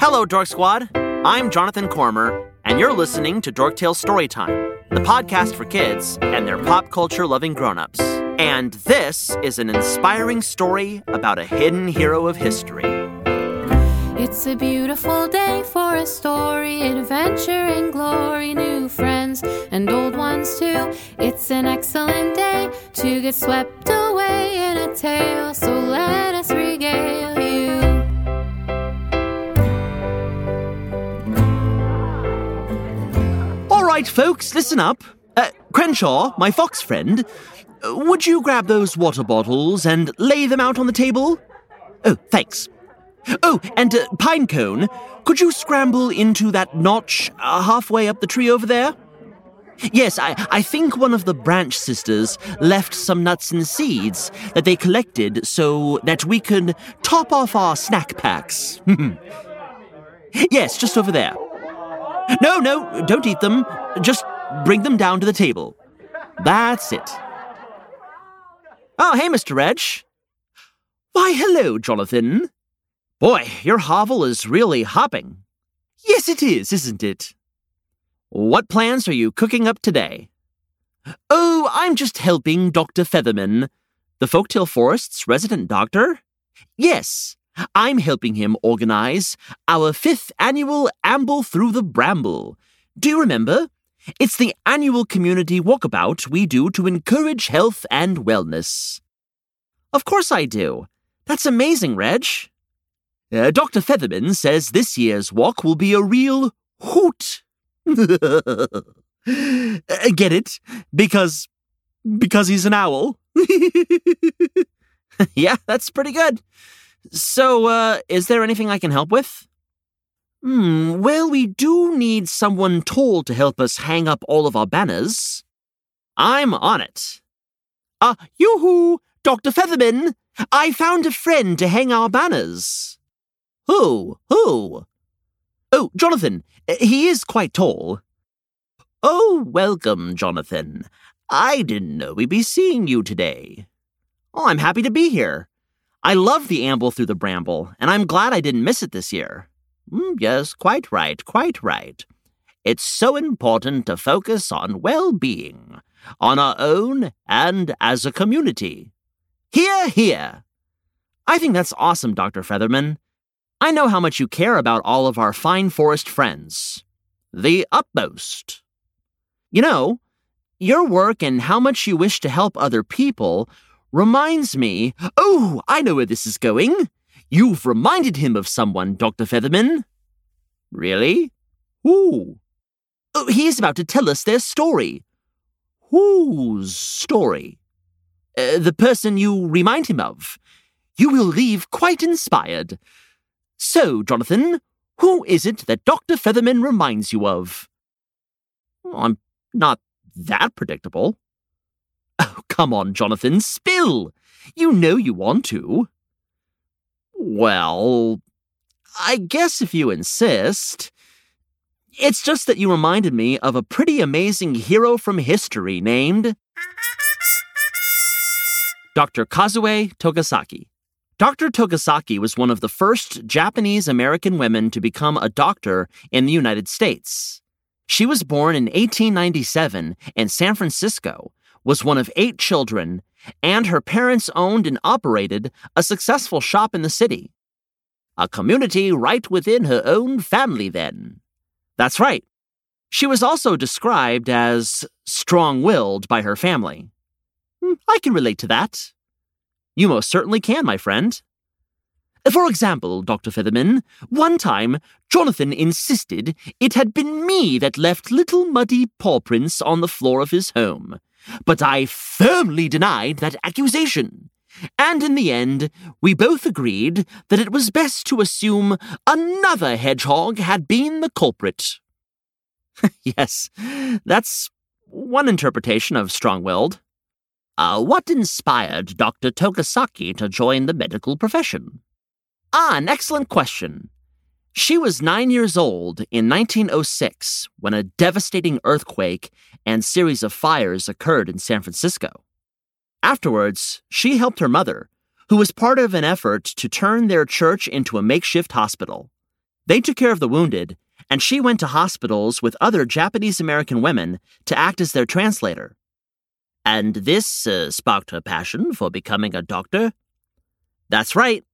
Hello, Dork Squad. I'm Jonathan Cormer, and you're listening to Dorktale Storytime, the podcast for kids and their pop culture loving grown-ups. And this is an inspiring story about a hidden hero of history. It's a beautiful day for a story, adventure and glory, new friends and old ones too. It's an excellent day to get swept away in a tale, so right, folks, listen up. Uh, Crenshaw, my fox friend, would you grab those water bottles and lay them out on the table? Oh, thanks. Oh, and uh, Pinecone, could you scramble into that notch uh, halfway up the tree over there? Yes, I, I think one of the branch sisters left some nuts and seeds that they collected so that we can top off our snack packs. yes, just over there. No, no, don't eat them. Just bring them down to the table. That's it. Oh, hey, Mr. Reg. Why, hello, Jonathan. Boy, your hovel is really hopping. Yes, it is, isn't it? What plans are you cooking up today? Oh, I'm just helping Dr. Featherman, the Folktale Forest's resident doctor. Yes, I'm helping him organize our fifth annual Amble Through the Bramble. Do you remember? It's the annual community walkabout we do to encourage health and wellness. Of course I do. That's amazing, Reg. Uh, Dr. Featherman says this year's walk will be a real hoot. Get it? Because because he's an owl. yeah, that's pretty good. So, uh, is there anything I can help with? Hmm, well, we do need someone tall to help us hang up all of our banners. I'm on it. Ah, uh, yoo-hoo! Dr. Featherman! I found a friend to hang our banners. Who? Who? Oh, Jonathan. He is quite tall. Oh, welcome, Jonathan. I didn't know we'd be seeing you today. Oh, I'm happy to be here. I love the amble through the bramble, and I'm glad I didn't miss it this year. Mm, yes, quite right, quite right. It's so important to focus on well being, on our own and as a community. Hear, hear. I think that's awesome, Dr. Featherman. I know how much you care about all of our fine forest friends. The utmost. You know, your work and how much you wish to help other people reminds me. Oh, I know where this is going. You've reminded him of someone, Dr. Featherman. Really? Who? Oh, he is about to tell us their story. Whose story? Uh, the person you remind him of. You will leave quite inspired. So, Jonathan, who is it that Dr. Featherman reminds you of? I'm not that predictable. Oh, come on, Jonathan, spill! You know you want to. Well, I guess if you insist. It's just that you reminded me of a pretty amazing hero from history named. Dr. Kazue Togasaki. Dr. Togasaki was one of the first Japanese American women to become a doctor in the United States. She was born in 1897 in San Francisco, was one of eight children, and her parents owned and operated a successful shop in the city. A community right within her own family, then. That's right. She was also described as strong willed by her family. Hmm, I can relate to that. You most certainly can, my friend. For example, Dr. Featherman, one time Jonathan insisted it had been me that left little muddy paw prints on the floor of his home. But I firmly denied that accusation. And in the end, we both agreed that it was best to assume another hedgehog had been the culprit. yes, that's one interpretation of strong willed. Uh, what inspired Dr. Togasaki to join the medical profession? Ah, an excellent question. She was nine years old in 1906 when a devastating earthquake and series of fires occurred in San Francisco. Afterwards, she helped her mother, who was part of an effort to turn their church into a makeshift hospital. They took care of the wounded, and she went to hospitals with other Japanese American women to act as their translator. And this uh, sparked her passion for becoming a doctor? That's right.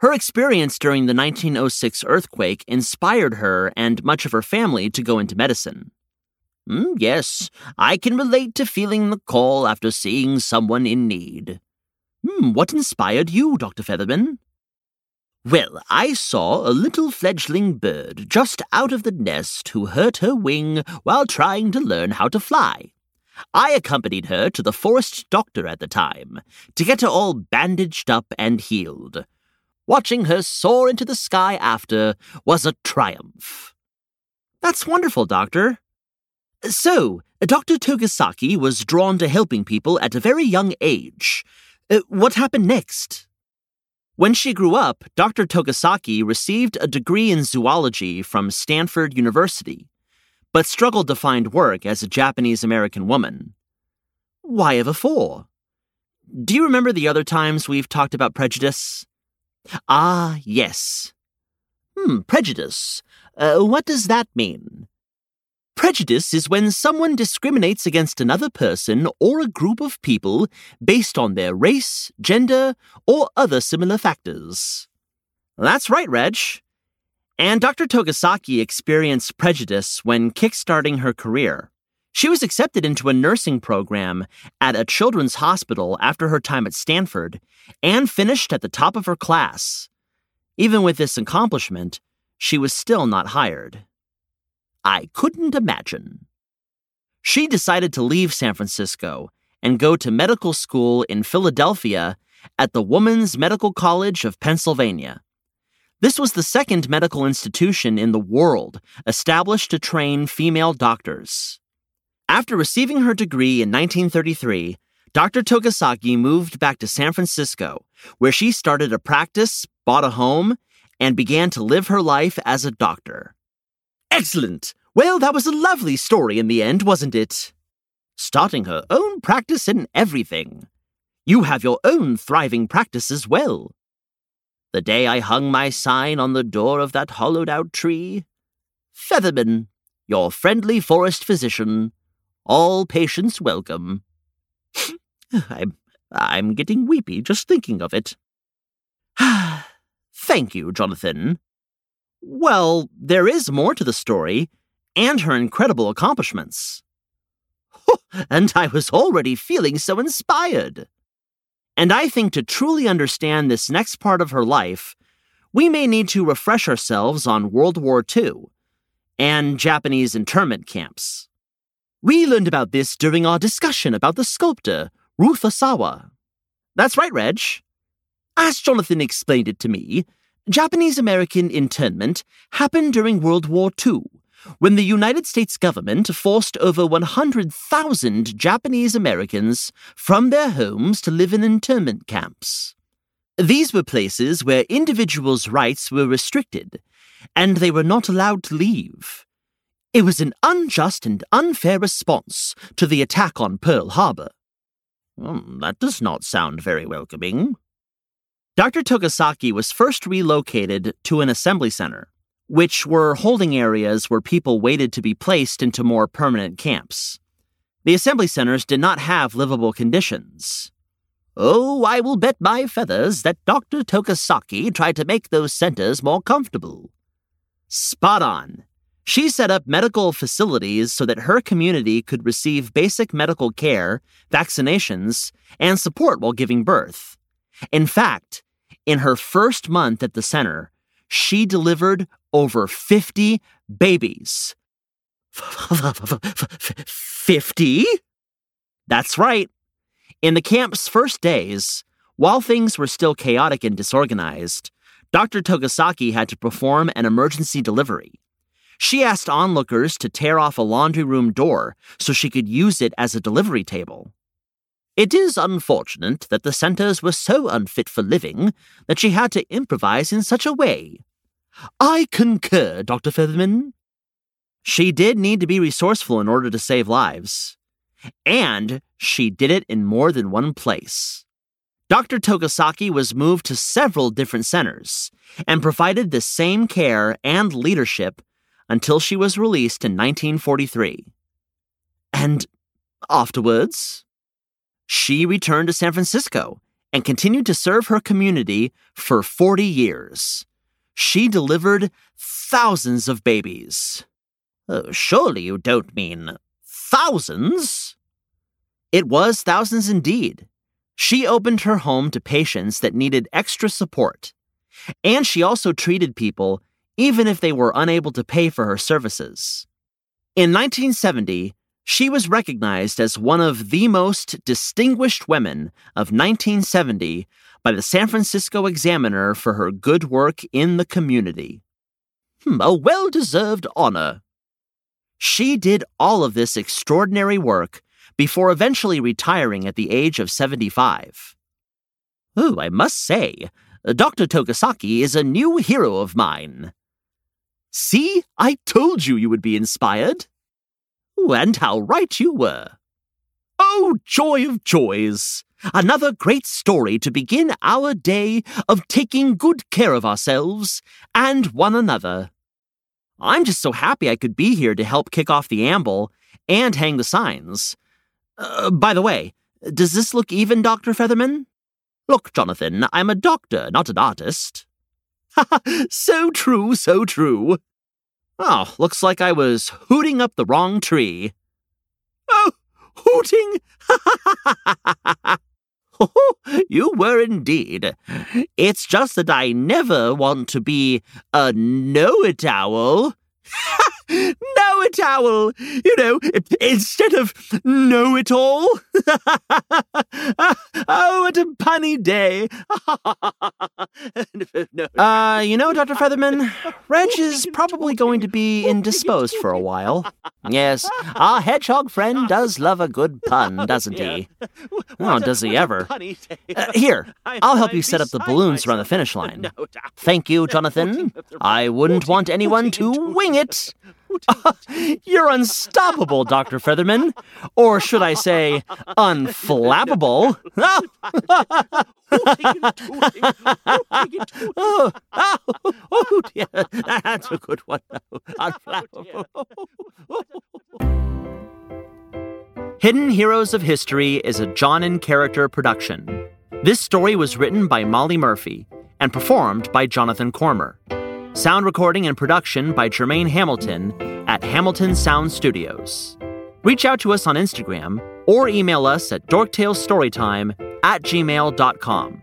Her experience during the 1906 earthquake inspired her and much of her family to go into medicine. Mm, yes, I can relate to feeling the call after seeing someone in need. Mm, what inspired you, Dr. Featherman? Well, I saw a little fledgling bird just out of the nest who hurt her wing while trying to learn how to fly. I accompanied her to the forest doctor at the time to get her all bandaged up and healed. Watching her soar into the sky after was a triumph. That's wonderful, Doctor. So, Dr. Togasaki was drawn to helping people at a very young age. Uh, what happened next? When she grew up, Dr. Togasaki received a degree in zoology from Stanford University, but struggled to find work as a Japanese American woman. Why a four? Do you remember the other times we've talked about prejudice? Ah, yes. Hmm, prejudice. Uh, what does that mean? Prejudice is when someone discriminates against another person or a group of people based on their race, gender, or other similar factors. That's right, Reg. And Dr. Togasaki experienced prejudice when kickstarting her career. She was accepted into a nursing program at a children's hospital after her time at Stanford and finished at the top of her class. Even with this accomplishment, she was still not hired. I couldn't imagine. She decided to leave San Francisco and go to medical school in Philadelphia at the Woman's Medical College of Pennsylvania. This was the second medical institution in the world established to train female doctors. After receiving her degree in 1933, Dr. Togasaki moved back to San Francisco, where she started a practice, bought a home, and began to live her life as a doctor. Excellent! Well, that was a lovely story in the end, wasn't it? Starting her own practice and everything. You have your own thriving practice as well. The day I hung my sign on the door of that hollowed out tree, Featherman, your friendly forest physician, all patients welcome. I'm, I'm getting weepy just thinking of it. Thank you, Jonathan. Well, there is more to the story, and her incredible accomplishments. and I was already feeling so inspired. And I think to truly understand this next part of her life, we may need to refresh ourselves on World War II and Japanese internment camps. We learned about this during our discussion about the sculptor, Ruth Asawa. That's right, Reg. As Jonathan explained it to me, Japanese American internment happened during World War II, when the United States government forced over 100,000 Japanese Americans from their homes to live in internment camps. These were places where individuals' rights were restricted, and they were not allowed to leave. It was an unjust and unfair response to the attack on Pearl Harbor. Hmm, that does not sound very welcoming. Dr. Togasaki was first relocated to an assembly center, which were holding areas where people waited to be placed into more permanent camps. The assembly centers did not have livable conditions. Oh, I will bet my feathers that Dr. Togasaki tried to make those centers more comfortable. Spot on. She set up medical facilities so that her community could receive basic medical care, vaccinations, and support while giving birth. In fact, in her first month at the center, she delivered over 50 babies. 50? That's right. In the camp's first days, while things were still chaotic and disorganized, Dr. Togasaki had to perform an emergency delivery. She asked onlookers to tear off a laundry room door so she could use it as a delivery table. It is unfortunate that the centers were so unfit for living that she had to improvise in such a way. I concur, Dr. Featherman. She did need to be resourceful in order to save lives. And she did it in more than one place. Dr. Togasaki was moved to several different centers and provided the same care and leadership until she was released in 1943. And afterwards, she returned to San Francisco and continued to serve her community for 40 years. She delivered thousands of babies. Oh, surely you don't mean thousands? It was thousands indeed. She opened her home to patients that needed extra support, and she also treated people even if they were unable to pay for her services. In 1970, she was recognized as one of the most distinguished women of 1970 by the San Francisco Examiner for her good work in the community. Hmm, a well deserved honor. She did all of this extraordinary work before eventually retiring at the age of 75. Oh, I must say, Dr. Togasaki is a new hero of mine. See, I told you you would be inspired. And how right you were. Oh, joy of joys! Another great story to begin our day of taking good care of ourselves and one another. I'm just so happy I could be here to help kick off the amble and hang the signs. Uh, by the way, does this look even, Dr. Featherman? Look, Jonathan, I'm a doctor, not an artist. so true, so true. Oh, looks like I was hooting up the wrong tree. Oh, hooting? Ho you were indeed. It's just that I never want to be a know it owl. know it owl, you know, instead of know it all. oh, what a punny day. uh, you know, Dr. Featherman, Reg is probably going to be indisposed for a while. Yes, our hedgehog friend does love a good pun, doesn't he? Oh, does he ever? Uh, here, I'll help you set up the balloons around the finish line. Thank you, Jonathan. I wouldn't want anyone to wing it. You're unstoppable, Dr. Featherman. Or should I say, unflappable? oh, oh, yeah, that's a good one. Unflappable. Hidden Heroes of History is a John in Character production. This story was written by Molly Murphy and performed by Jonathan Cormer. Sound recording and production by Jermaine Hamilton at Hamilton Sound Studios. Reach out to us on Instagram or email us at dorktalestorytime at gmail.com.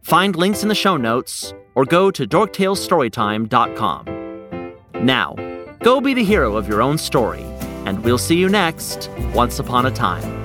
Find links in the show notes or go to dorktalestorytime.com. Now, go be the hero of your own story, and we'll see you next Once Upon a Time.